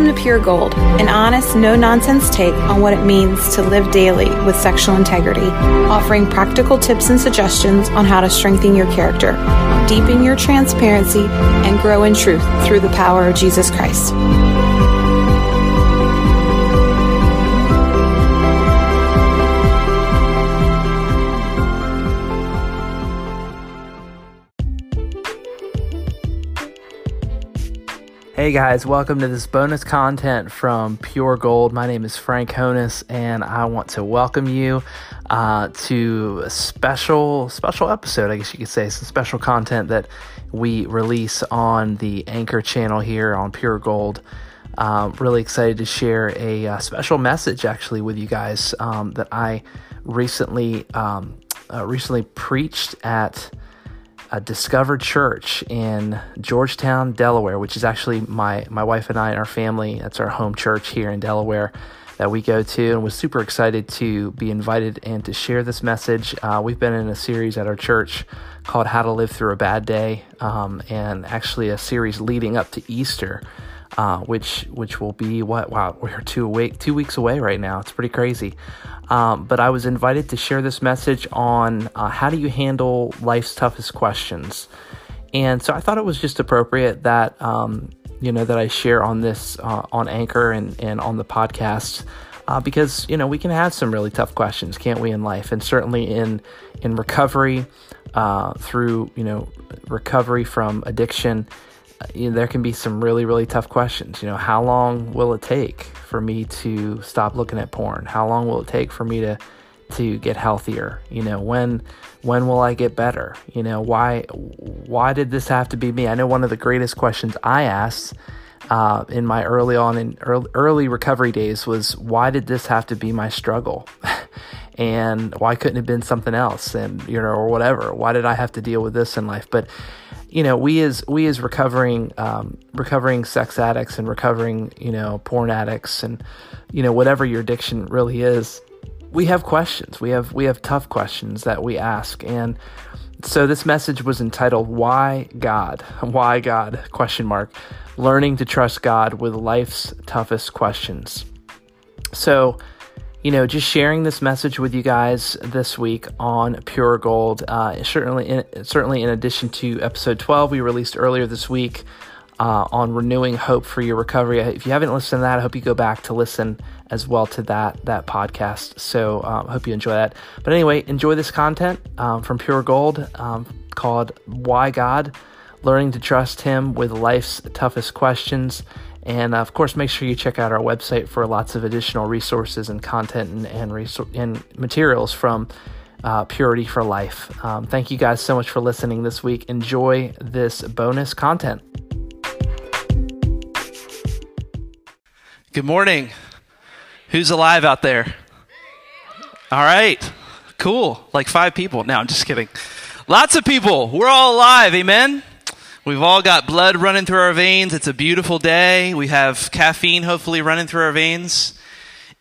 Welcome to Pure Gold, an honest, no nonsense take on what it means to live daily with sexual integrity, offering practical tips and suggestions on how to strengthen your character, deepen your transparency, and grow in truth through the power of Jesus Christ. Hey guys, welcome to this bonus content from Pure Gold. My name is Frank Honus, and I want to welcome you uh, to a special special episode. I guess you could say some special content that we release on the Anchor channel here on Pure Gold. Um, really excited to share a, uh, special message actually with you guys um, that I recently um, uh, recently preached at a Discovered Church in Georgetown, Delaware, which is actually my my wife and I and our family. That's our home church here in Delaware that we go to, and was super excited to be invited and to share this message. Uh, we've been in a series at our church called "How to Live Through a Bad Day," um, and actually a series leading up to Easter. Uh, which which will be what wow we're two away two weeks away right now it's pretty crazy um, but I was invited to share this message on uh, how do you handle life's toughest questions. And so I thought it was just appropriate that, um, you know, that I share on this uh, on Anchor and, and on the podcast. Uh, because you know we can have some really tough questions, can't we, in life, and certainly in in recovery, uh, through you know recovery from addiction, you know, there can be some really, really tough questions. You know, how long will it take for me to stop looking at porn? How long will it take for me to to get healthier? You know, when when will I get better? You know, why why did this have to be me? I know one of the greatest questions I asked uh, in my early on in early, early recovery days was why did this have to be my struggle? and why couldn't it have been something else and you know or whatever why did i have to deal with this in life but you know, we as we as recovering um, recovering sex addicts and recovering you know porn addicts and you know whatever your addiction really is, we have questions. We have we have tough questions that we ask, and so this message was entitled "Why God? Why God?" question mark. Learning to trust God with life's toughest questions. So you know, just sharing this message with you guys this week on Pure Gold. Uh, certainly, in, certainly, in addition to episode 12 we released earlier this week uh, on renewing hope for your recovery. If you haven't listened to that, I hope you go back to listen as well to that that podcast. So, um, I hope you enjoy that. But anyway, enjoy this content um, from Pure Gold um, called "Why God." Learning to trust Him with life's toughest questions. And uh, of course, make sure you check out our website for lots of additional resources and content and, and, resor- and materials from uh, Purity for Life. Um, thank you guys so much for listening this week. Enjoy this bonus content. Good morning. Who's alive out there? All right. Cool. Like five people. No, I'm just kidding. Lots of people. We're all alive. Amen. We've all got blood running through our veins. It's a beautiful day. We have caffeine hopefully running through our veins.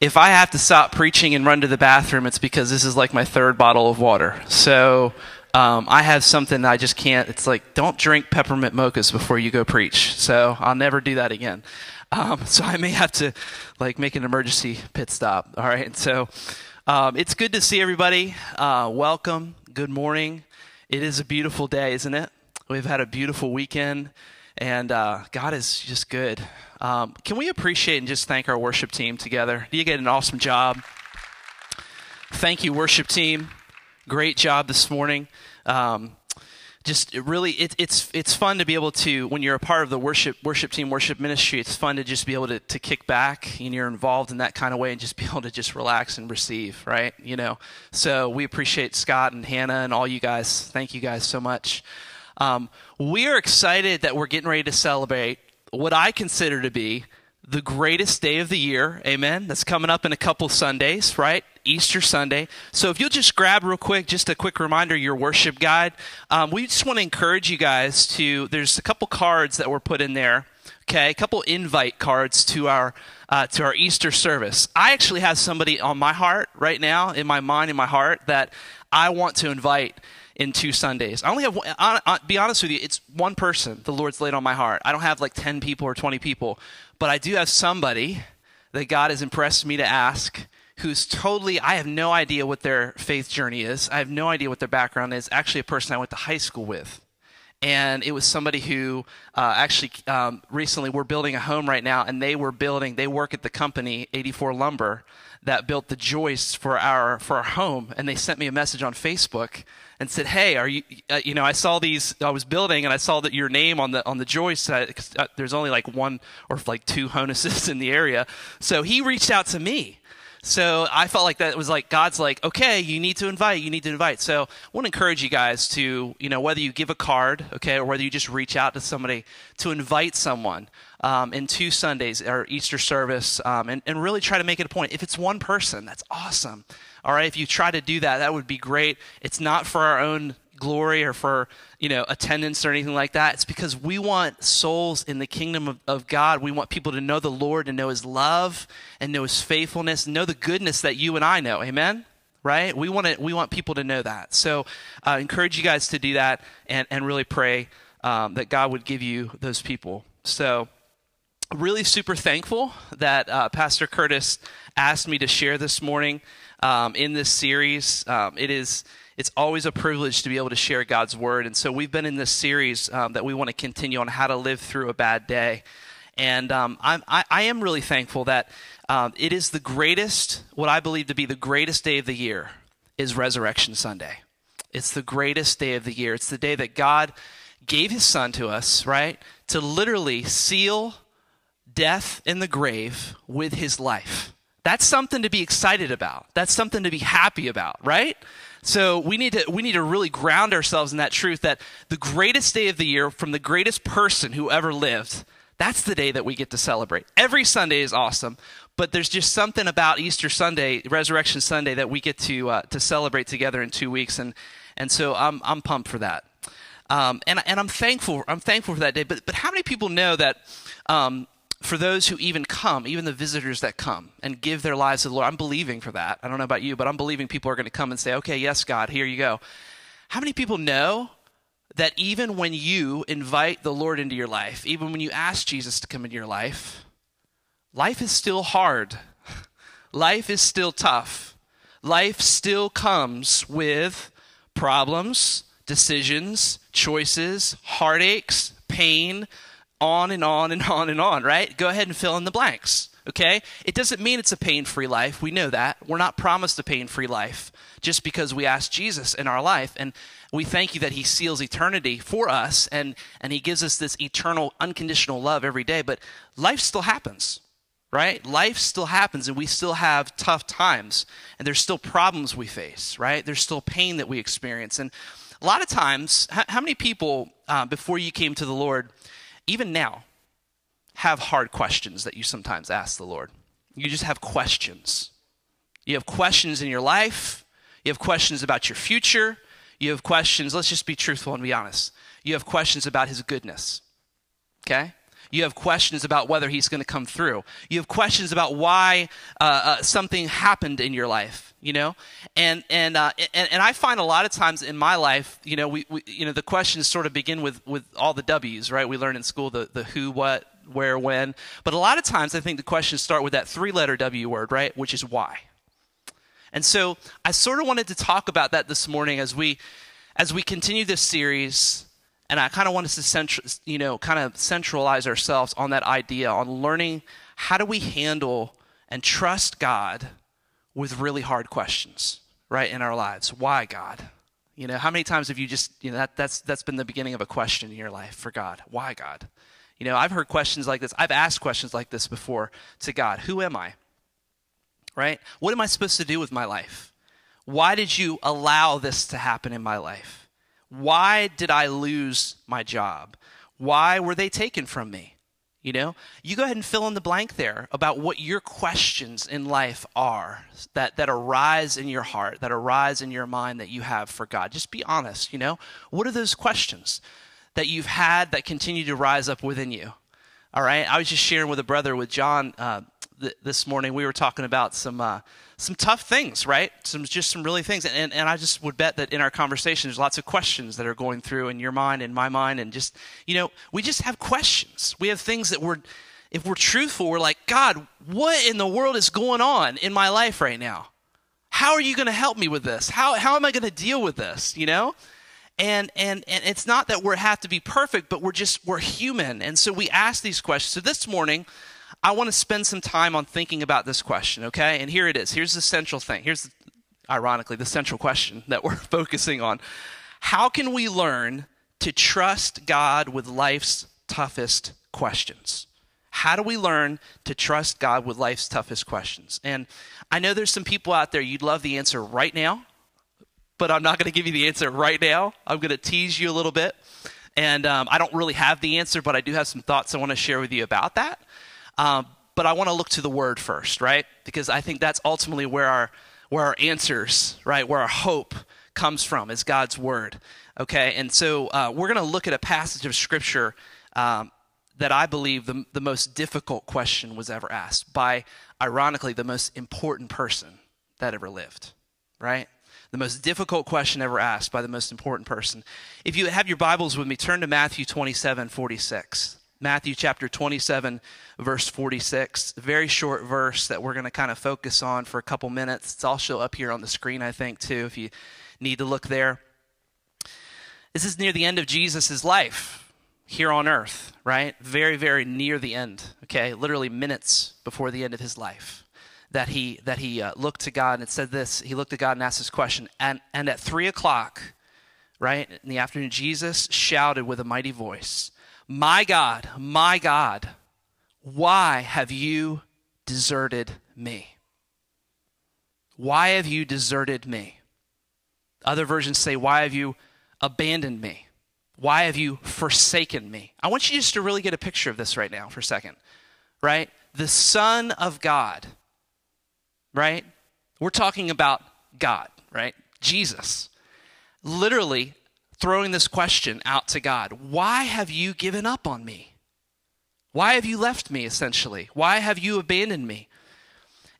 If I have to stop preaching and run to the bathroom, it's because this is like my third bottle of water. So um, I have something that I just can't. It's like, don't drink peppermint mochas before you go preach. So I'll never do that again. Um, so I may have to like make an emergency pit stop. All right. So um, it's good to see everybody. Uh, welcome. Good morning. It is a beautiful day, isn't it? We've had a beautiful weekend, and uh, God is just good. Um, can we appreciate and just thank our worship team together? You get an awesome job. Thank you, worship team. Great job this morning. Um, just really, it, it's it's fun to be able to when you're a part of the worship worship team, worship ministry. It's fun to just be able to, to kick back and you're involved in that kind of way and just be able to just relax and receive, right? You know. So we appreciate Scott and Hannah and all you guys. Thank you guys so much. Um, we are excited that we're getting ready to celebrate what I consider to be the greatest day of the year. Amen. That's coming up in a couple Sundays, right? Easter Sunday. So if you'll just grab real quick, just a quick reminder, your worship guide. Um, we just want to encourage you guys to. There's a couple cards that were put in there. Okay, a couple invite cards to our uh, to our Easter service. I actually have somebody on my heart right now, in my mind, in my heart, that I want to invite in two Sundays. I only have, on, be honest with you, it's one person the Lord's laid on my heart. I don't have like 10 people or 20 people, but I do have somebody that God has impressed me to ask who's totally, I have no idea what their faith journey is. I have no idea what their background is. Actually, a person I went to high school with. And it was somebody who uh, actually um, recently, we're building a home right now, and they were building, they work at the company, 84 Lumber, that built the joists for our for our home and they sent me a message on Facebook and said, "Hey, are you uh, you know, I saw these I was building and I saw that your name on the on the joist uh, uh, there's only like one or like two Honuses in the area." So he reached out to me so I felt like that was like God's like, okay, you need to invite, you need to invite. So I want to encourage you guys to, you know, whether you give a card, okay, or whether you just reach out to somebody to invite someone um, in two Sundays or Easter service um, and, and really try to make it a point. If it's one person, that's awesome. All right, if you try to do that, that would be great. It's not for our own glory or for you know attendance or anything like that. It's because we want souls in the kingdom of, of god. We want people to know the lord and know his love and know his faithfulness know the goodness that you and i know. Amen? Right? We want to we want people to know that. So i uh, encourage you guys to do that and and really pray um, that god would give you those people. So really super thankful that uh, pastor curtis asked me to share this morning um, in this series um, it is it's always a privilege to be able to share God's word. And so we've been in this series um, that we want to continue on how to live through a bad day. And um, I, I am really thankful that um, it is the greatest, what I believe to be the greatest day of the year, is Resurrection Sunday. It's the greatest day of the year. It's the day that God gave his son to us, right? To literally seal death in the grave with his life. That's something to be excited about. That's something to be happy about, right? So we need to we need to really ground ourselves in that truth that the greatest day of the year from the greatest person who ever lived, that's the day that we get to celebrate. Every Sunday is awesome, but there's just something about Easter Sunday, Resurrection Sunday, that we get to uh, to celebrate together in two weeks, and and so I'm I'm pumped for that, um, and and I'm thankful I'm thankful for that day. But but how many people know that um, for those who even come, even the visitors that come and give their lives to the Lord. I'm believing for that. I don't know about you, but I'm believing people are going to come and say, okay, yes, God, here you go. How many people know that even when you invite the Lord into your life, even when you ask Jesus to come into your life, life is still hard. Life is still tough. Life still comes with problems, decisions, choices, heartaches, pain, on and on and on and on, right? Go ahead and fill in the blanks, okay? It doesn't mean it's a pain free life. We know that. We're not promised a pain free life just because we ask Jesus in our life. And we thank you that He seals eternity for us and, and He gives us this eternal, unconditional love every day. But life still happens, right? Life still happens and we still have tough times and there's still problems we face, right? There's still pain that we experience. And a lot of times, how, many people, uh, before you came to the Lord, even now, have hard questions that you sometimes ask the Lord. You just have questions. You have questions in your life, you have questions about your future, you have questions, let's just be truthful and be honest. You have questions about His goodness. Okay? You have questions about whether he's going to come through. You have questions about why uh, uh, something happened in your life, you know? And, and, uh, and, and, I find a lot of times in my life, you know, we, we, you know, the questions sort of begin with, with all the W's, right? We learn in school the, the who, what, where, when. But a lot of times I think the questions start with that three letter W word, right? Which is why. And so I sort of wanted to talk about that this morning as we, as we continue this series and I kind of want us to central, you know, kind of centralize ourselves on that idea, on learning how do we handle and trust God with really hard questions, right, in our lives. Why God? You know, how many times have you just, you know, that, that's, that's been the beginning of a question in your life for God? Why God? You know, I've heard questions like this. I've asked questions like this before to God Who am I? Right? What am I supposed to do with my life? Why did you allow this to happen in my life? Why did I lose my job? Why were they taken from me? You know, you go ahead and fill in the blank there about what your questions in life are that, that arise in your heart, that arise in your mind that you have for God. Just be honest, you know. What are those questions that you've had that continue to rise up within you? All right. I was just sharing with a brother, with John, uh, th- this morning, we were talking about some uh, some tough things, right? Some just some really things, and and I just would bet that in our conversation, there's lots of questions that are going through in your mind and my mind, and just you know, we just have questions. We have things that we're, if we're truthful, we're like, God, what in the world is going on in my life right now? How are you going to help me with this? How how am I going to deal with this? You know. And, and and it's not that we have to be perfect, but we're just we're human, and so we ask these questions. So this morning, I want to spend some time on thinking about this question, okay? And here it is. Here's the central thing. Here's, ironically, the central question that we're focusing on. How can we learn to trust God with life's toughest questions? How do we learn to trust God with life's toughest questions? And I know there's some people out there you'd love the answer right now, but I'm not going to give you the answer right now. I'm going to tease you a little bit. And um, I don't really have the answer, but I do have some thoughts I want to share with you about that. Um, but I want to look to the word first, right? Because I think that's ultimately where our where our answers, right, where our hope comes from is God's word. Okay, and so uh, we're going to look at a passage of scripture um, that I believe the, the most difficult question was ever asked by, ironically, the most important person that ever lived, right? The most difficult question ever asked by the most important person. If you have your Bibles with me, turn to Matthew 27 46. Matthew chapter 27, verse 46. Very short verse that we're going to kind of focus on for a couple minutes. It's also up here on the screen, I think, too, if you need to look there. This is near the end of Jesus' life here on earth, right? Very, very near the end, okay? Literally minutes before the end of his life. That he, that he uh, looked to God and it said this. He looked to God and asked this question. And, and at three o'clock, right, in the afternoon, Jesus shouted with a mighty voice, my God, my God, why have you deserted me? Why have you deserted me? Other versions say, Why have you abandoned me? Why have you forsaken me? I want you just to really get a picture of this right now for a second, right? The Son of God, right? We're talking about God, right? Jesus. Literally throwing this question out to God Why have you given up on me? Why have you left me, essentially? Why have you abandoned me?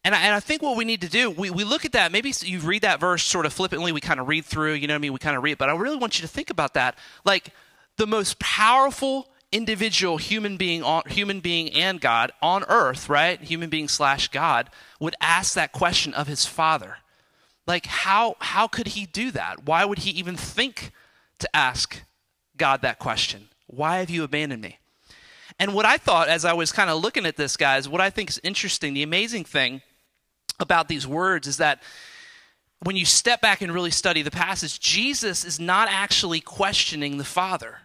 And I, and I think what we need to do, we, we look at that, maybe you read that verse sort of flippantly, we kind of read through, you know what I mean? We kind of read, but I really want you to think about that. Like the most powerful individual human being on, human being and God on earth, right? Human being slash God would ask that question of his father. Like how how could he do that? Why would he even think to ask God that question Why have you abandoned me? And what I thought as I was kind of looking at this, guys, what I think is interesting, the amazing thing about these words is that when you step back and really study the passage, Jesus is not actually questioning the Father.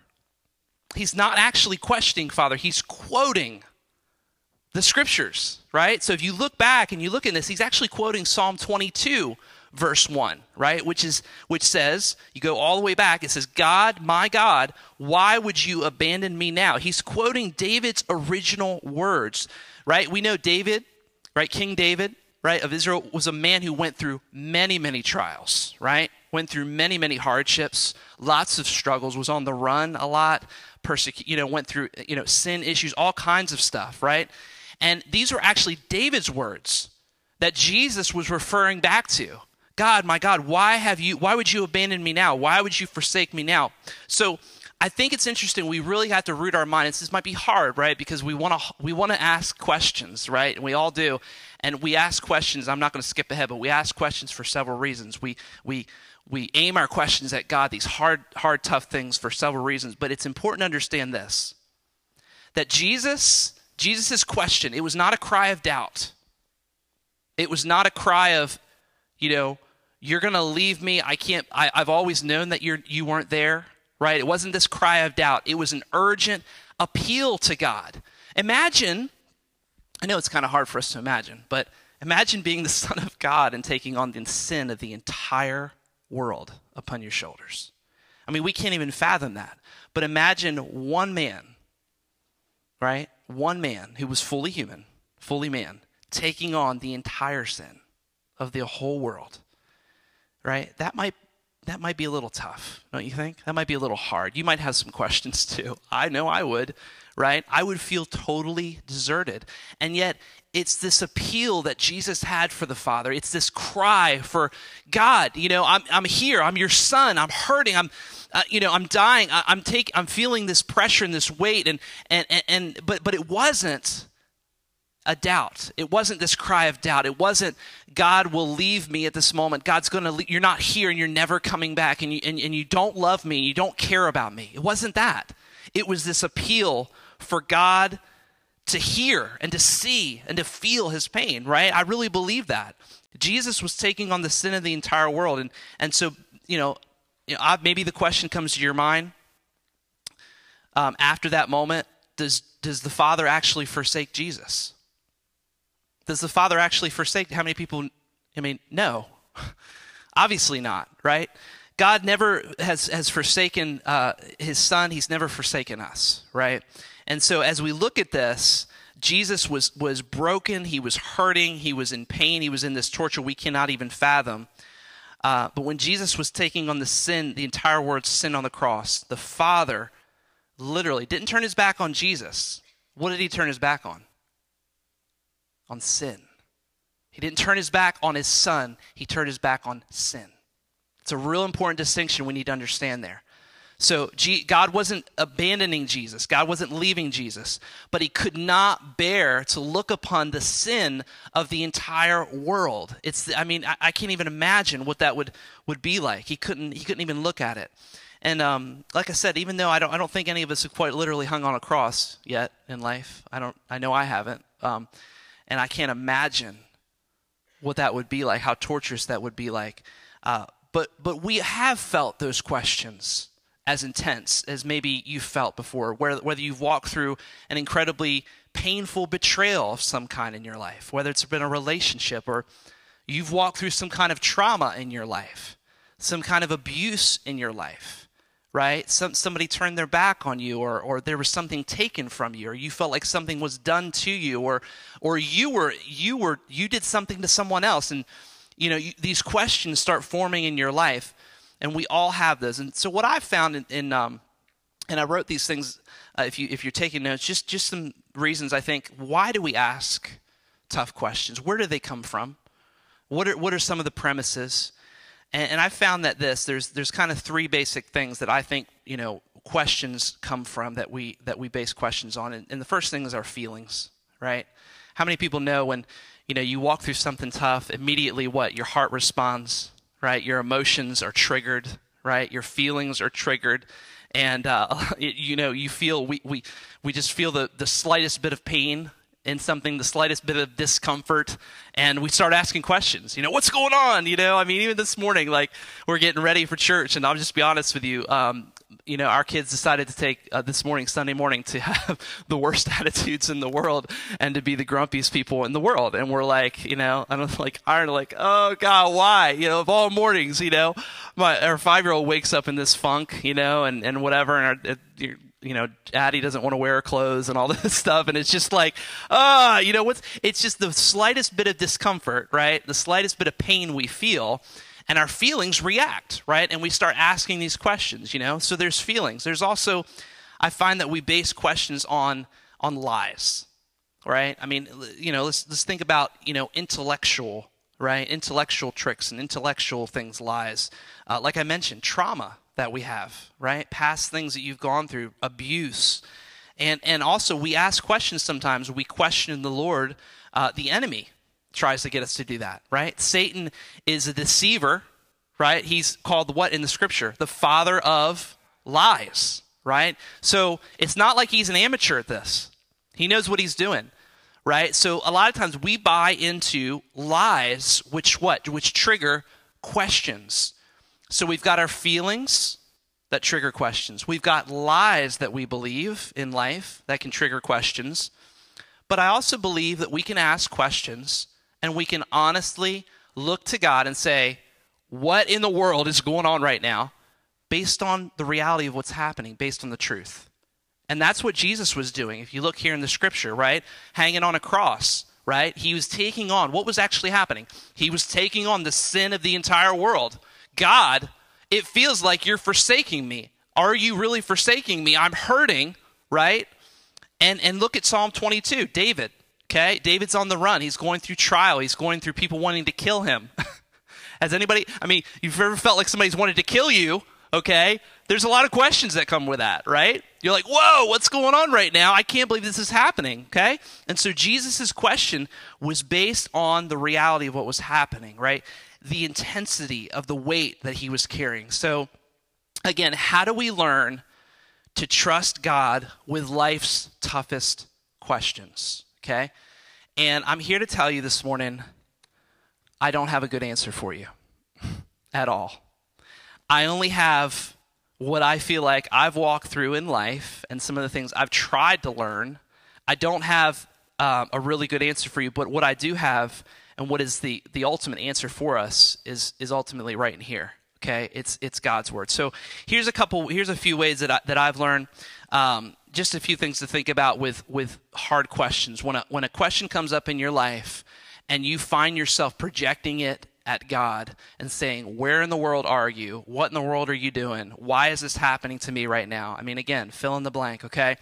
He's not actually questioning Father, he's quoting the scriptures, right? So if you look back and you look in this, he's actually quoting Psalm 22, verse 1, right? Which is which says, you go all the way back, it says, "God, my God, why would you abandon me now?" He's quoting David's original words, right? We know David, right? King David, right, of Israel was a man who went through many, many trials, right? Went through many, many hardships, lots of struggles, was on the run a lot, persecute, you know, went through, you know, sin issues, all kinds of stuff, right? And these were actually David's words that Jesus was referring back to. God, my God, why have you why would you abandon me now? Why would you forsake me now? So I think it's interesting. We really have to root our minds. This might be hard, right? Because we want to we want to ask questions, right? And we all do. And we ask questions. I'm not going to skip ahead, but we ask questions for several reasons. We we we aim our questions at God, these hard hard tough things for several reasons, but it's important to understand this. That Jesus Jesus' question, it was not a cry of doubt. It was not a cry of, you know, you're going to leave me. I can't, I, have always known that you're, you weren't there, right? It wasn't this cry of doubt. It was an urgent appeal to God. Imagine, I know it's kind of hard for us to imagine, but imagine being the Son of God and taking on the sin of the entire world upon your shoulders. I mean, we can't even fathom that. But imagine one man, right? One man who was fully human, fully man, taking on the entire sin of the whole world right? That might that might be a little tough, don't you think? That might be a little hard. You might have some questions too. I know I would, right? I would feel totally deserted. And yet, it's this appeal that Jesus had for the Father. It's this cry for God, you know, I'm, I'm here, I'm your son, I'm hurting, I'm, uh, you know, I'm dying, I, am taking, I'm feeling this pressure and this weight, and, and, and, and, but, but it wasn't a doubt. It wasn't this cry of doubt. It wasn't God will leave me at this moment. God's going to you're not here and you're never coming back and you and, and you don't love me, and you don't care about me. It wasn't that. It was this appeal for God to hear and to see and to feel his pain, right? I really believe that. Jesus was taking on the sin of the entire world and and so, you know, you know maybe the question comes to your mind um, after that moment, does does the Father actually forsake Jesus? Does the Father actually forsake? How many people? I mean, no, obviously not, right? God never has has forsaken uh, His Son. He's never forsaken us, right? And so, as we look at this, Jesus was was broken. He was hurting. He was in pain. He was in this torture we cannot even fathom. Uh, but when Jesus was taking on the sin, the entire world's sin on the cross, the Father literally didn't turn his back on Jesus. What did he turn his back on? On sin. He didn't turn his back on his son, he turned his back on sin. It's a real important distinction we need to understand there. So, God wasn't abandoning Jesus. God wasn't leaving Jesus. But he could not bear to look upon the sin of the entire world. It's, I mean, I, can't even imagine what that would, would be like. He couldn't, he couldn't even look at it. And um, like I said, even though I don't, I don't think any of us have quite literally hung on a cross yet in life, I, don't, I know I haven't. Um, and I can't imagine what that would be like, how torturous that would be like. Uh, but but we have felt those questions as intense as maybe you've felt before, where, whether you've walked through an incredibly painful betrayal of some kind in your life, whether it's been a relationship or you've walked through some kind of trauma in your life, some kind of abuse in your life right? Some, somebody turned their back on you, or, or there was something taken from you, or you felt like something was done to you, or, or you were, you were, you did something to someone else. And, you know, you, these questions start forming in your life, and we all have those. And so what I've found in, in um, and I wrote these things, uh, if, you, if you're taking notes, just, just some reasons I think, why do we ask tough questions? Where do they come from? What are, what are some of the premises? And, and I found that this there's there's kind of three basic things that I think you know questions come from that we that we base questions on. And, and the first thing is our feelings, right? How many people know when you know you walk through something tough, immediately what your heart responds, right? Your emotions are triggered, right? Your feelings are triggered and uh, you know you feel we, we we just feel the, the slightest bit of pain in something, the slightest bit of discomfort, and we start asking questions. You know, what's going on? You know, I mean, even this morning, like we're getting ready for church, and I'll just be honest with you. Um, you know, our kids decided to take uh, this morning, Sunday morning, to have the worst attitudes in the world and to be the grumpiest people in the world. And we're like, you know, I don't like, iron like, oh God, why? You know, of all mornings, you know, my our five year old wakes up in this funk, you know, and and whatever, and our, it, you know, Addie doesn't want to wear clothes and all this stuff. And it's just like, ah, uh, you know, what's, it's just the slightest bit of discomfort, right? The slightest bit of pain we feel and our feelings react, right? And we start asking these questions, you know? So there's feelings. There's also, I find that we base questions on, on lies, right? I mean, you know, let's, let's think about, you know, intellectual, right? Intellectual tricks and intellectual things, lies. Uh, like I mentioned, trauma, that we have, right? Past things that you've gone through, abuse. And, and also, we ask questions sometimes. We question the Lord. Uh, the enemy tries to get us to do that, right? Satan is a deceiver, right? He's called what in the scripture? The father of lies, right? So it's not like he's an amateur at this. He knows what he's doing, right? So a lot of times we buy into lies, which what? Which trigger questions. So we've got our feelings that trigger questions. We've got lies that we believe in life that can trigger questions. But I also believe that we can ask questions and we can honestly look to God and say, what in the world is going on right now based on the reality of what's happening, based on the truth. And that's what Jesus was doing. If you look here in the scripture, right? Hanging on a cross, right? He was taking on what was actually happening. He was taking on the sin of the entire world. God, it feels like you're forsaking me. Are you really forsaking me? I'm hurting, right? And, and look at Psalm 22, David. Okay, David's on the run. He's going through trial. He's going through people wanting to kill him. Has anybody, I mean, you've ever felt like somebody's wanted to kill you, okay? There's a lot of questions that come with that, right? You're like, whoa, what's going on right now? I can't believe this is happening, okay? And so Jesus' question was based on the reality of what was happening, right? The intensity of the weight that he was carrying. So, again, how do we learn to trust God with life's toughest questions, okay? And I'm here to tell you this morning I don't have a good answer for you at all. I only have what I feel like I've walked through in life and some of the things I've tried to learn. I don't have um, a really good answer for you, but what I do have and what is the, the ultimate answer for us is, is ultimately right in here. Okay, it's it's God's word. So here's a couple. Here's a few ways that I, that I've learned. Um, just a few things to think about with with hard questions. When a when a question comes up in your life, and you find yourself projecting it at God and saying, Where in the world are you? What in the world are you doing? Why is this happening to me right now? I mean, again, fill in the blank, okay?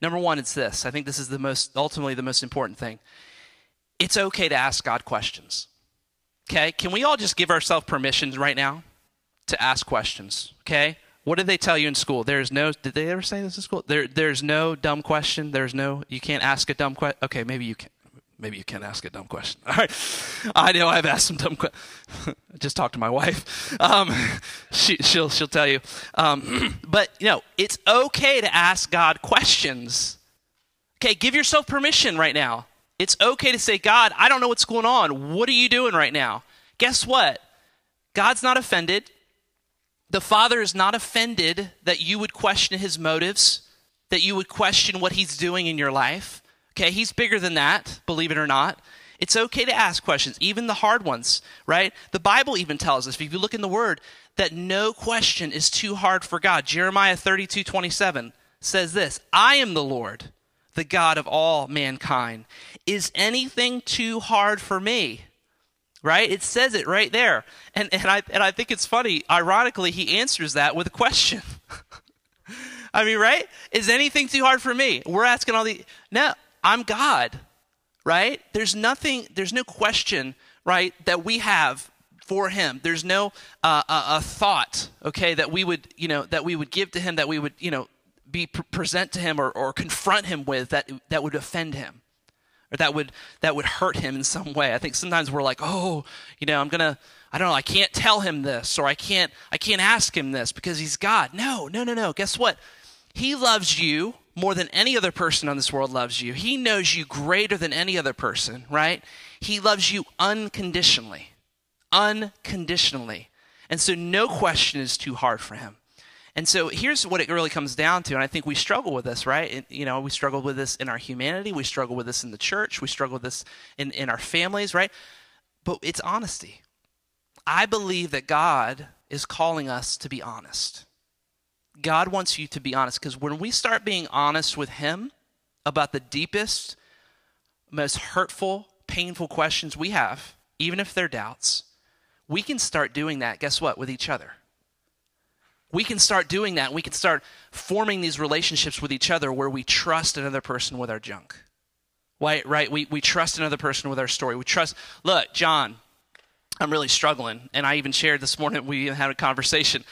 Number one, it's this. I think this is the most, ultimately, the most important thing. It's okay to ask God questions. Okay? Can we all just give ourselves permissions right now to ask questions? Okay? What did they tell you in school? There's no, did they ever say this in school? There, there's no dumb question. There's no, you can't ask a dumb question. Okay, maybe you can. Maybe you can't ask a dumb question. All right. I know I've asked some dumb questions. Just talk to my wife. Um, she, will she'll, she'll tell you. Um, but, you know, it's okay to ask God questions. Okay, give yourself permission right now. It's okay to say, God, I don't know what's going on. What are you doing right now? Guess what? God's not offended. The Father is not offended that you would question his motives, that you would question what he's doing in your life. Okay, he's bigger than that, believe it or not. It's okay to ask questions, even the hard ones, right? The Bible even tells us, if you look in the Word, that no question is too hard for God. Jeremiah 32 27 says this I am the Lord, the God of all mankind. Is anything too hard for me? Right? It says it right there. And, and, I, and I think it's funny. Ironically, he answers that with a question. I mean, right? Is anything too hard for me? We're asking all the. No, I'm God, right? There's nothing, there's no question, right, that we have for him. There's no uh, a, a, thought, okay, that we would, you know, that we would give to him, that we would, you know, be present to him or, or confront him with that that would offend him or that would that would hurt him in some way. I think sometimes we're like, oh, you know, I'm gonna, I don't know, I can't tell him this or I can't, I can't ask him this because he's God. No, no, no, no. Guess what? He loves you more than any other person on this world loves you. He knows you greater than any other person, right? He loves you unconditionally. Unconditionally. And so no question is too hard for him. And so here's what it really comes down to, and I think we struggle with this, right? You know, we struggle with this in our humanity, we struggle with this in the church, we struggle with this in, in our families, right? But it's honesty. I believe that God is calling us to be honest. God wants you to be honest because when we start being honest with Him about the deepest, most hurtful, painful questions we have, even if they're doubts, we can start doing that, guess what, with each other. We can start doing that. We can start forming these relationships with each other where we trust another person with our junk. Right, right? We, we trust another person with our story. We trust, look, John, I'm really struggling. And I even shared this morning, we had a conversation.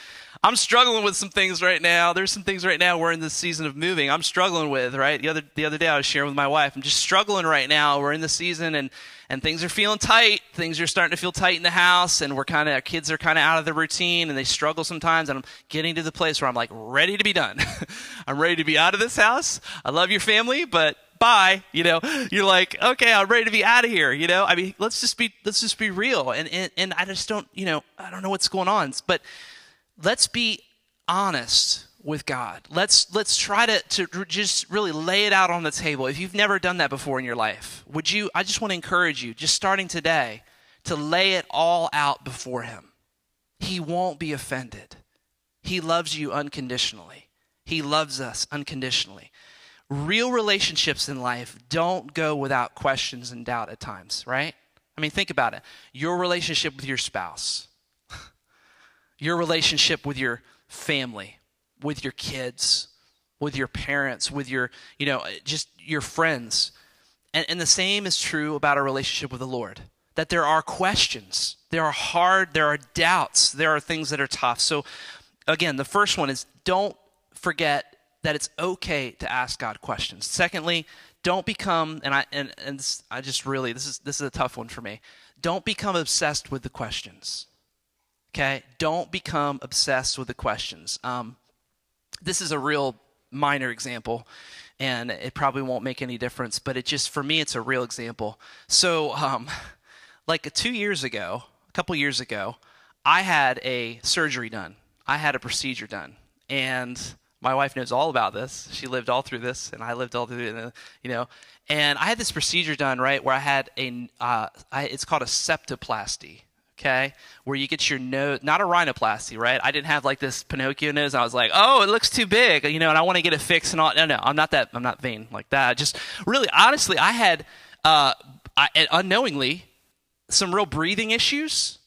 I'm struggling with some things right now. There's some things right now we're in the season of moving. I'm struggling with, right? The other the other day I was sharing with my wife. I'm just struggling right now. We're in the season and and things are feeling tight. Things are starting to feel tight in the house and we're kind of our kids are kind of out of the routine and they struggle sometimes and I'm getting to the place where I'm like ready to be done. I'm ready to be out of this house. I love your family, but bye you know you're like okay i'm ready to be out of here you know i mean let's just be let's just be real and, and and i just don't you know i don't know what's going on but let's be honest with God. Let's let's try to, to just really lay it out on the table. If you've never done that before in your life, would you I just want to encourage you, just starting today, to lay it all out before him. He won't be offended. He loves you unconditionally. He loves us unconditionally. Real relationships in life don't go without questions and doubt at times, right? I mean, think about it. Your relationship with your spouse, your relationship with your family, with your kids, with your parents, with your, you know, just your friends. And, and the same is true about our relationship with the Lord. That there are questions, there are hard, there are doubts, there are things that are tough. So, again, the first one is don't forget that it's okay to ask God questions. Secondly, don't become and I and, and I just really this is this is a tough one for me. Don't become obsessed with the questions. Okay, don't become obsessed with the questions. Um, this is a real minor example and it probably won't make any difference but it just for me it's a real example. So um, like two years ago a couple years ago i had a surgery done. I had a procedure done. And my wife knows all about this. She lived all through this and i lived all through it you know. And i had this procedure done right where i had a uh, I, it's called a septoplasty okay, where you get your nose, not a rhinoplasty, right? I didn't have like this Pinocchio nose. I was like, oh, it looks too big, you know, and I want to get it fixed and all. No, no, I'm not that. I'm not vain like that. Just really, honestly, I had uh, I, unknowingly some real breathing issues,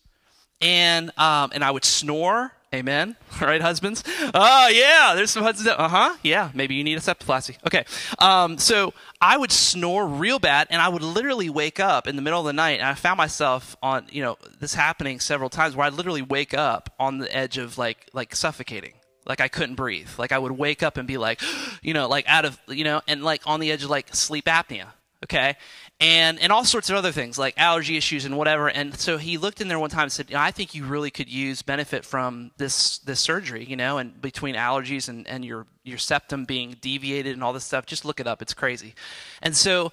and um, and I would snore Amen. All right, husbands. Oh yeah, there's some husbands. Uh huh. Yeah, maybe you need a septoplasty. Okay. Um, so I would snore real bad, and I would literally wake up in the middle of the night, and I found myself on, you know, this happening several times where I literally wake up on the edge of like like suffocating. Like I couldn't breathe. Like I would wake up and be like, you know, like out of, you know, and like on the edge of like sleep apnea. Okay and and all sorts of other things like allergy issues and whatever. And so he looked in there one time and said, "I think you really could use benefit from this this surgery, you know, and between allergies and and your your septum being deviated and all this stuff. Just look it up; it's crazy." And so,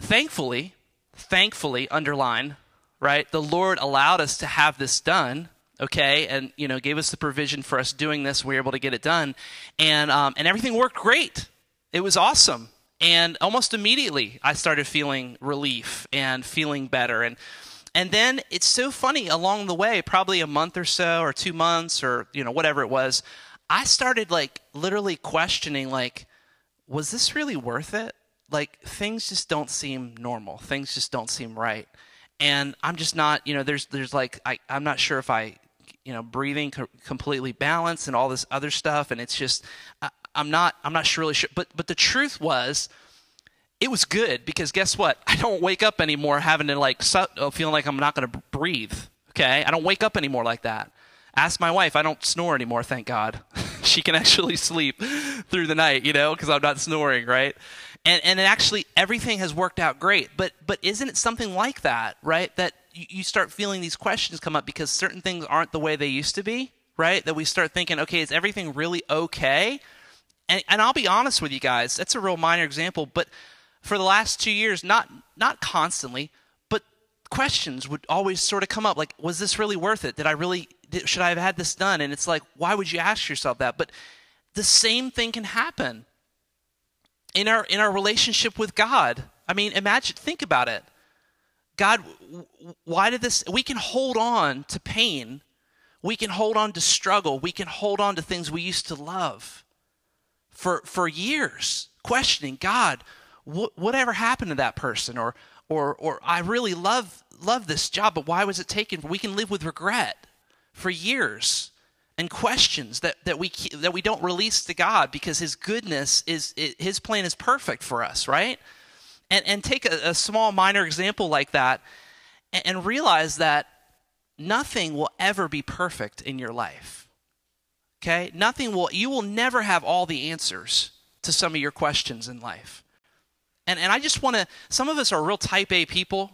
thankfully, thankfully, underline right, the Lord allowed us to have this done. Okay, and you know, gave us the provision for us doing this. We were able to get it done, and um, and everything worked great. It was awesome and almost immediately I started feeling relief and feeling better. And and then it's so funny along the way probably a month or so or 2 months or you know whatever it was I started like literally questioning like was this really worth it? Like things just don't seem normal. Things just don't seem right. And I'm just not you know there's there's like I I'm not sure if I you know breathing co- completely balanced and all this other stuff. And it's just I'm not I'm not really sure, but but the truth was it was good because guess what? I don't wake up anymore having to like uh, feeling like I'm not going to breathe. Okay, I don't wake up anymore like that. Ask my wife. I don't snore anymore. Thank God. she can actually sleep through the night, you know, because I'm not snoring, right? And and actually everything has worked out great. But but isn't it something like that, right? That you start feeling these questions come up because certain things aren't the way they used to be, right? That we start thinking, okay, is everything really okay? And, and I'll be honest with you guys, that's a real minor example, but for the last two years, not not constantly, but questions would always sort of come up like, was this really worth it? Did I really did, should I have had this done? And it's like, why would you ask yourself that? But the same thing can happen in our in our relationship with God. I mean, imagine think about it. God, why did this we can hold on to pain. We can hold on to struggle. We can hold on to things we used to love for, for years, questioning God, wh- whatever happened to that person? Or, or, or I really love, love this job, but why was it taken? We can live with regret for years and questions that, that we that we don't release to God because His goodness is His plan is perfect for us, right? And and take a, a small minor example like that, and, and realize that nothing will ever be perfect in your life. Okay? Nothing will, you will never have all the answers to some of your questions in life. And, and I just want to, some of us are real type A people,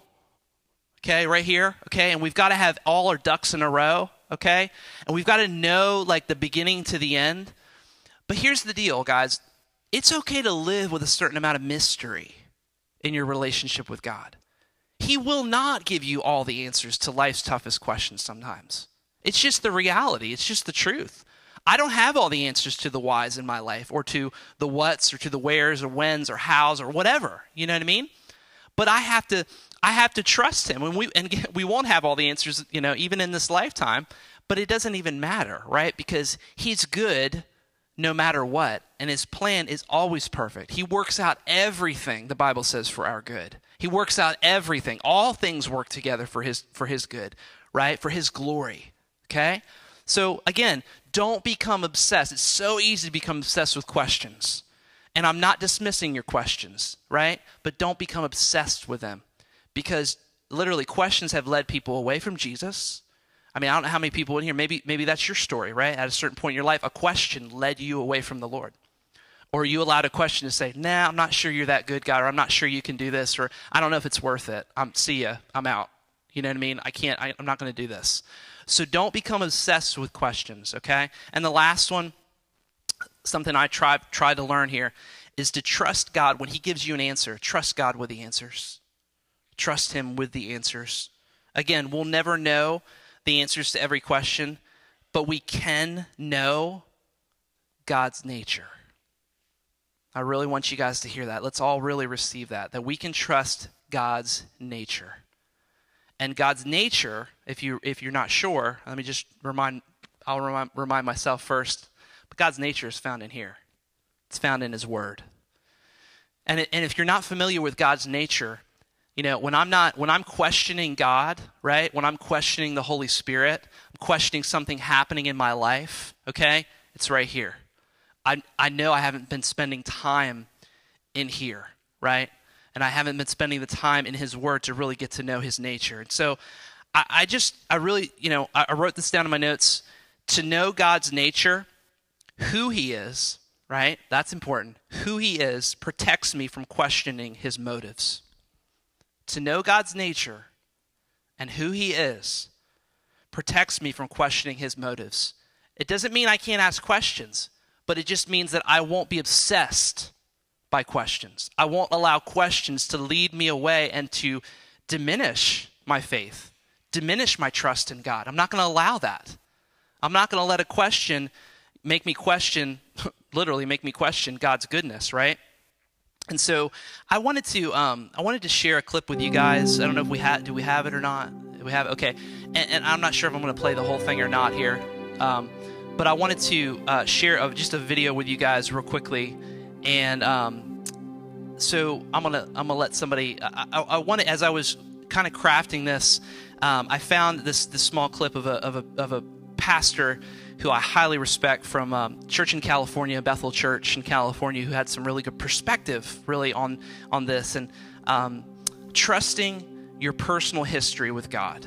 okay, right here, okay? And we've got to have all our ducks in a row, okay? And we've got to know like the beginning to the end. But here's the deal, guys it's okay to live with a certain amount of mystery in your relationship with God. He will not give you all the answers to life's toughest questions sometimes. It's just the reality, it's just the truth. I don't have all the answers to the whys in my life or to the whats or to the wheres or whens or hows or whatever. You know what I mean? But I have to I have to trust him and we and we won't have all the answers, you know, even in this lifetime, but it doesn't even matter, right? Because he's good no matter what, and his plan is always perfect. He works out everything the Bible says for our good. He works out everything. All things work together for his for his good, right? For his glory. Okay? So again, don't become obsessed. It's so easy to become obsessed with questions. And I'm not dismissing your questions, right? But don't become obsessed with them because literally questions have led people away from Jesus. I mean, I don't know how many people in here, maybe, maybe that's your story, right? At a certain point in your life, a question led you away from the Lord. Or you allowed a question to say, nah, I'm not sure you're that good, God, or I'm not sure you can do this, or I don't know if it's worth it. I'm, see ya, I'm out. You know what I mean? I can't, I, I'm not going to do this. So don't become obsessed with questions, okay? And the last one, something I try, try to learn here, is to trust God when He gives you an answer. Trust God with the answers. Trust Him with the answers. Again, we'll never know the answers to every question, but we can know God's nature. I really want you guys to hear that. Let's all really receive that, that we can trust God's nature. And God's nature, if you if you're not sure, let me just remind I'll remind, remind myself first. But God's nature is found in here. It's found in his word. And it, and if you're not familiar with God's nature, you know, when I'm not when I'm questioning God, right? When I'm questioning the Holy Spirit, I'm questioning something happening in my life, okay? It's right here. I I know I haven't been spending time in here, right? And I haven't been spending the time in His Word to really get to know His nature. And so I, I just, I really, you know, I, I wrote this down in my notes. To know God's nature, who He is, right? That's important. Who He is protects me from questioning His motives. To know God's nature and who He is protects me from questioning His motives. It doesn't mean I can't ask questions, but it just means that I won't be obsessed by questions. I won't allow questions to lead me away and to diminish my faith, diminish my trust in God. I'm not going to allow that. I'm not going to let a question make me question, literally make me question God's goodness, right? And so I wanted to um, I wanted to share a clip with you guys. I don't know if we had do we have it or not. We have? Okay, and, and I'm not sure if I'm going to play the whole thing or not here, um, but I wanted to uh, share a, just a video with you guys real quickly and um, so I'm gonna I'm gonna let somebody. I, I, I wanted as I was kind of crafting this, um, I found this this small clip of a of a of a pastor who I highly respect from um, church in California, Bethel Church in California, who had some really good perspective really on on this and um, trusting your personal history with God.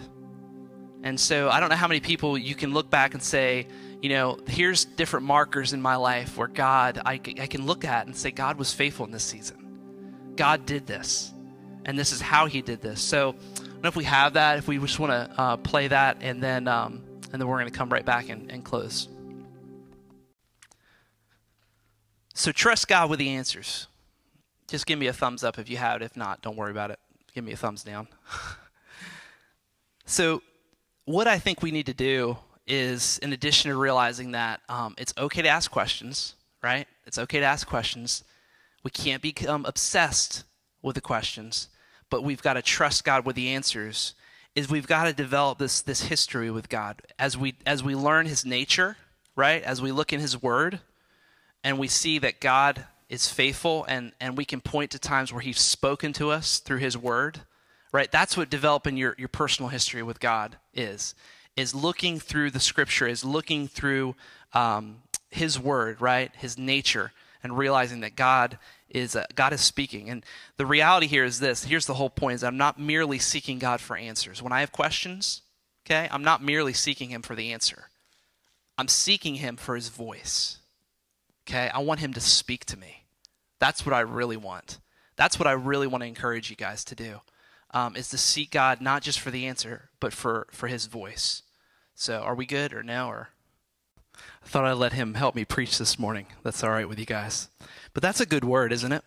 And so I don't know how many people you can look back and say, you know, here's different markers in my life where God, I, I can look at and say, God was faithful in this season. God did this. And this is how he did this. So I don't know if we have that, if we just want to uh, play that, and then, um, and then we're going to come right back and, and close. So trust God with the answers. Just give me a thumbs up if you have it. If not, don't worry about it. Give me a thumbs down. so, what I think we need to do is in addition to realizing that um, it's okay to ask questions, right? It's okay to ask questions. We can't become obsessed with the questions, but we've got to trust God with the answers. Is we've got to develop this this history with God as we as we learn His nature, right? As we look in His Word, and we see that God is faithful, and and we can point to times where He's spoken to us through His Word, right? That's what developing your your personal history with God is is looking through the scripture, is looking through um, his word, right? His nature, and realizing that God is uh, God is speaking. And the reality here is this. Here's the whole point: is I'm not merely seeking God for answers. When I have questions, okay, I'm not merely seeking Him for the answer. I'm seeking Him for His voice. Okay, I want Him to speak to me. That's what I really want. That's what I really want to encourage you guys to do. Um, is to seek God not just for the answer, but for for His voice. So, are we good or now Or I thought I'd let him help me preach this morning. That's all right with you guys. But that's a good word, isn't it?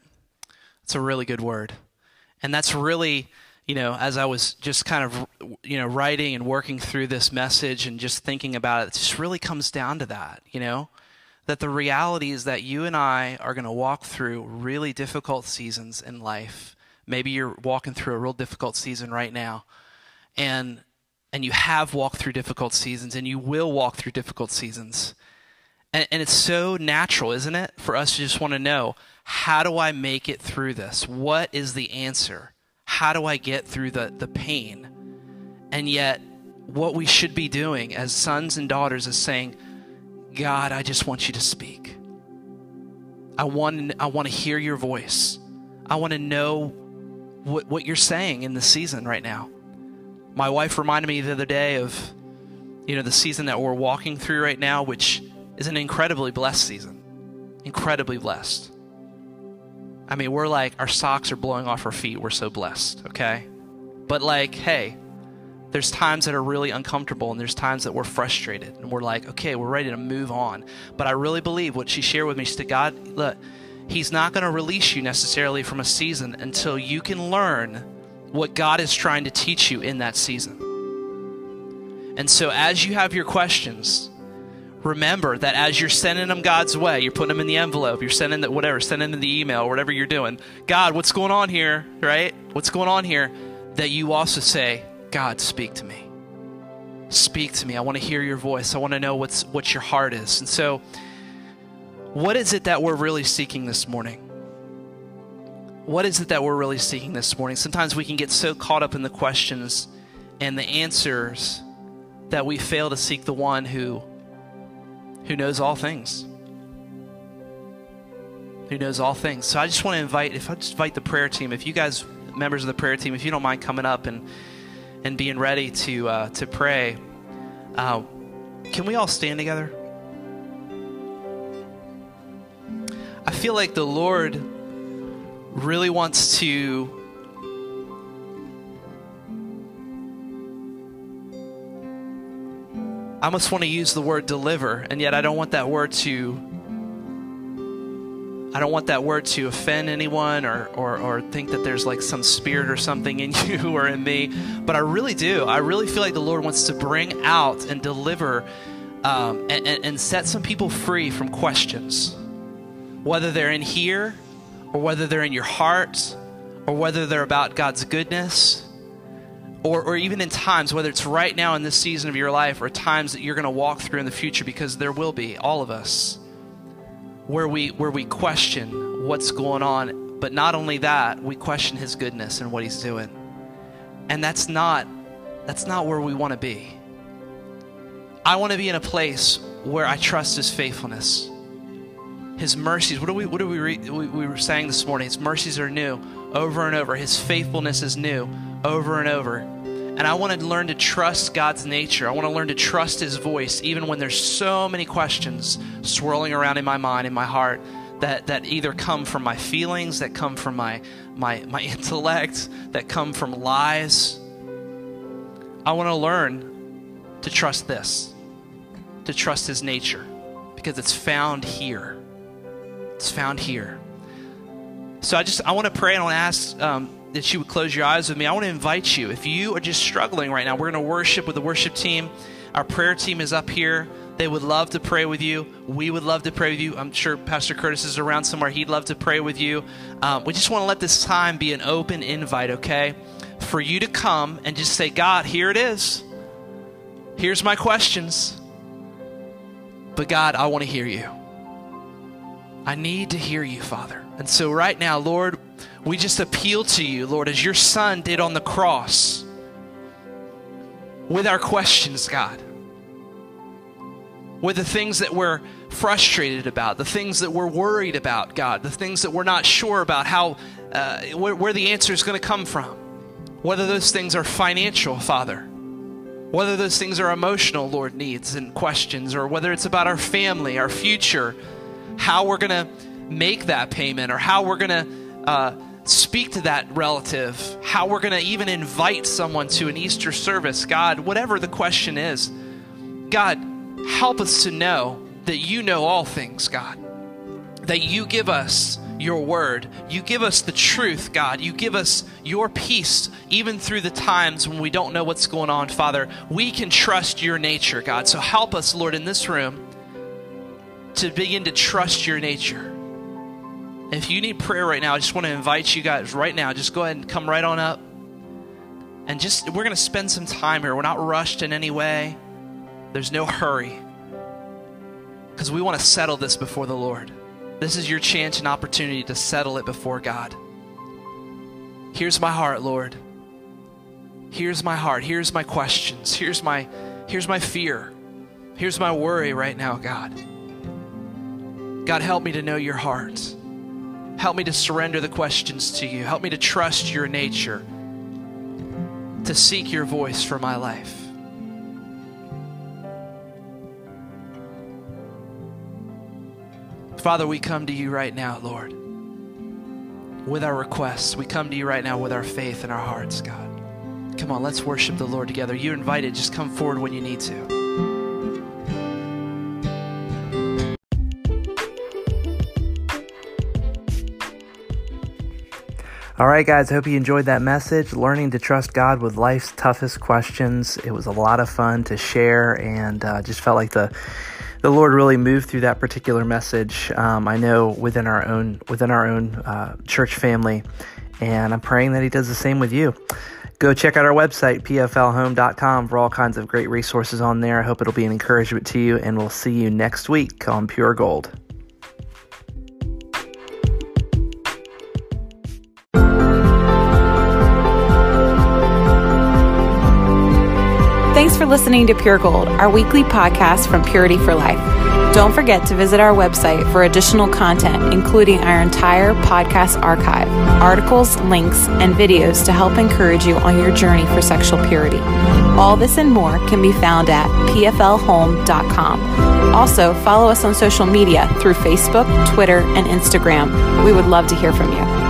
It's a really good word. And that's really, you know, as I was just kind of, you know, writing and working through this message and just thinking about it, it just really comes down to that, you know, that the reality is that you and I are going to walk through really difficult seasons in life. Maybe you're walking through a real difficult season right now. And and you have walked through difficult seasons and you will walk through difficult seasons. And, and, it's so natural, isn't it, for us to just want to know how do I make it through this? What is the answer? How do I get through the, the pain? And yet, what we should be doing as sons and daughters is saying, God, I just want you to speak. I want, I want to hear your voice. I want to know what, what you're saying in the season right now. My wife reminded me the other day of, you know, the season that we're walking through right now, which is an incredibly blessed season. Incredibly blessed. I mean, we're like, our socks are blowing off our feet. We're so blessed, okay? But, like, hey, there's times that are really uncomfortable and there's times that we're frustrated and we're like, okay, we're ready to move on. But I really believe what she shared with me, she said, God, look, He's not going to release you necessarily from a season until you can learn what God is trying to teach you in that season. And so, as you have your questions, remember that as you're sending them God's way, you're putting them in the envelope, you're sending that whatever, sending them the email, whatever you're doing. God, what's going on here? Right? What's going on here? That you also say, God, speak to me. Speak to me. I want to hear your voice. I want to know what's what your heart is. And so what is it that we're really seeking this morning? What is it that we're really seeking this morning? Sometimes we can get so caught up in the questions and the answers that we fail to seek the one who who knows all things. Who knows all things. So I just want to invite if I just invite the prayer team, if you guys members of the prayer team, if you don't mind coming up and and being ready to uh, to pray, uh, can we all stand together? I feel like the Lord really wants to I almost want to use the word deliver, and yet I don't want that word to I don't want that word to offend anyone or, or, or think that there's like some spirit or something in you or in me, but I really do. I really feel like the Lord wants to bring out and deliver um, and, and, and set some people free from questions whether they're in here or whether they're in your heart or whether they're about God's goodness or, or even in times, whether it's right now in this season of your life or times that you're going to walk through in the future, because there will be, all of us, where we, where we question what's going on. But not only that, we question His goodness and what He's doing. And that's not, that's not where we want to be. I want to be in a place where I trust His faithfulness his mercies. What do we what do we read? We, we were saying this morning. His mercies are new over and over. His faithfulness is new over and over. And I want to learn to trust God's nature. I want to learn to trust His voice, even when there's so many questions swirling around in my mind, in my heart, that, that either come from my feelings, that come from my, my, my intellect, that come from lies. I want to learn to trust this, to trust His nature, because it's found here. It's found here. So I just I want to pray and I want to ask um, that you would close your eyes with me. I want to invite you. If you are just struggling right now, we're going to worship with the worship team. Our prayer team is up here. They would love to pray with you. We would love to pray with you. I'm sure Pastor Curtis is around somewhere. He'd love to pray with you. Um, we just want to let this time be an open invite, okay? For you to come and just say, God, here it is. Here's my questions. But God, I want to hear you. I need to hear you, Father. And so, right now, Lord, we just appeal to you, Lord, as your Son did on the cross with our questions, God. With the things that we're frustrated about, the things that we're worried about, God, the things that we're not sure about, how, uh, where, where the answer is going to come from. Whether those things are financial, Father, whether those things are emotional, Lord, needs and questions, or whether it's about our family, our future, how we're going to make that payment or how we're going to uh, speak to that relative, how we're going to even invite someone to an Easter service. God, whatever the question is, God, help us to know that you know all things, God. That you give us your word. You give us the truth, God. You give us your peace, even through the times when we don't know what's going on, Father. We can trust your nature, God. So help us, Lord, in this room to begin to trust your nature. If you need prayer right now, I just want to invite you guys right now. Just go ahead and come right on up. And just, we're going to spend some time here. We're not rushed in any way, there's no hurry. Because we want to settle this before the Lord. This is your chance and opportunity to settle it before God. Here's my heart, Lord. Here's my heart. Here's my questions. Here's my here's my fear. Here's my worry right now, God. God, help me to know your heart. Help me to surrender the questions to you. Help me to trust your nature, to seek your voice for my life. Father, we come to you right now, Lord, with our requests. We come to you right now with our faith in our hearts, God. Come on, let's worship the Lord together. You're invited. Just come forward when you need to. All right, guys, I hope you enjoyed that message. Learning to trust God with life's toughest questions. It was a lot of fun to share and uh, just felt like the the Lord really moved through that particular message. Um, I know within our own within our own uh, church family, and I'm praying that He does the same with you. Go check out our website, pflhome.com, for all kinds of great resources on there. I hope it'll be an encouragement to you, and we'll see you next week on Pure Gold. Thanks for listening to Pure Gold, our weekly podcast from Purity for Life. Don't forget to visit our website for additional content, including our entire podcast archive, articles, links, and videos to help encourage you on your journey for sexual purity. All this and more can be found at pflhome.com. Also, follow us on social media through Facebook, Twitter, and Instagram. We would love to hear from you.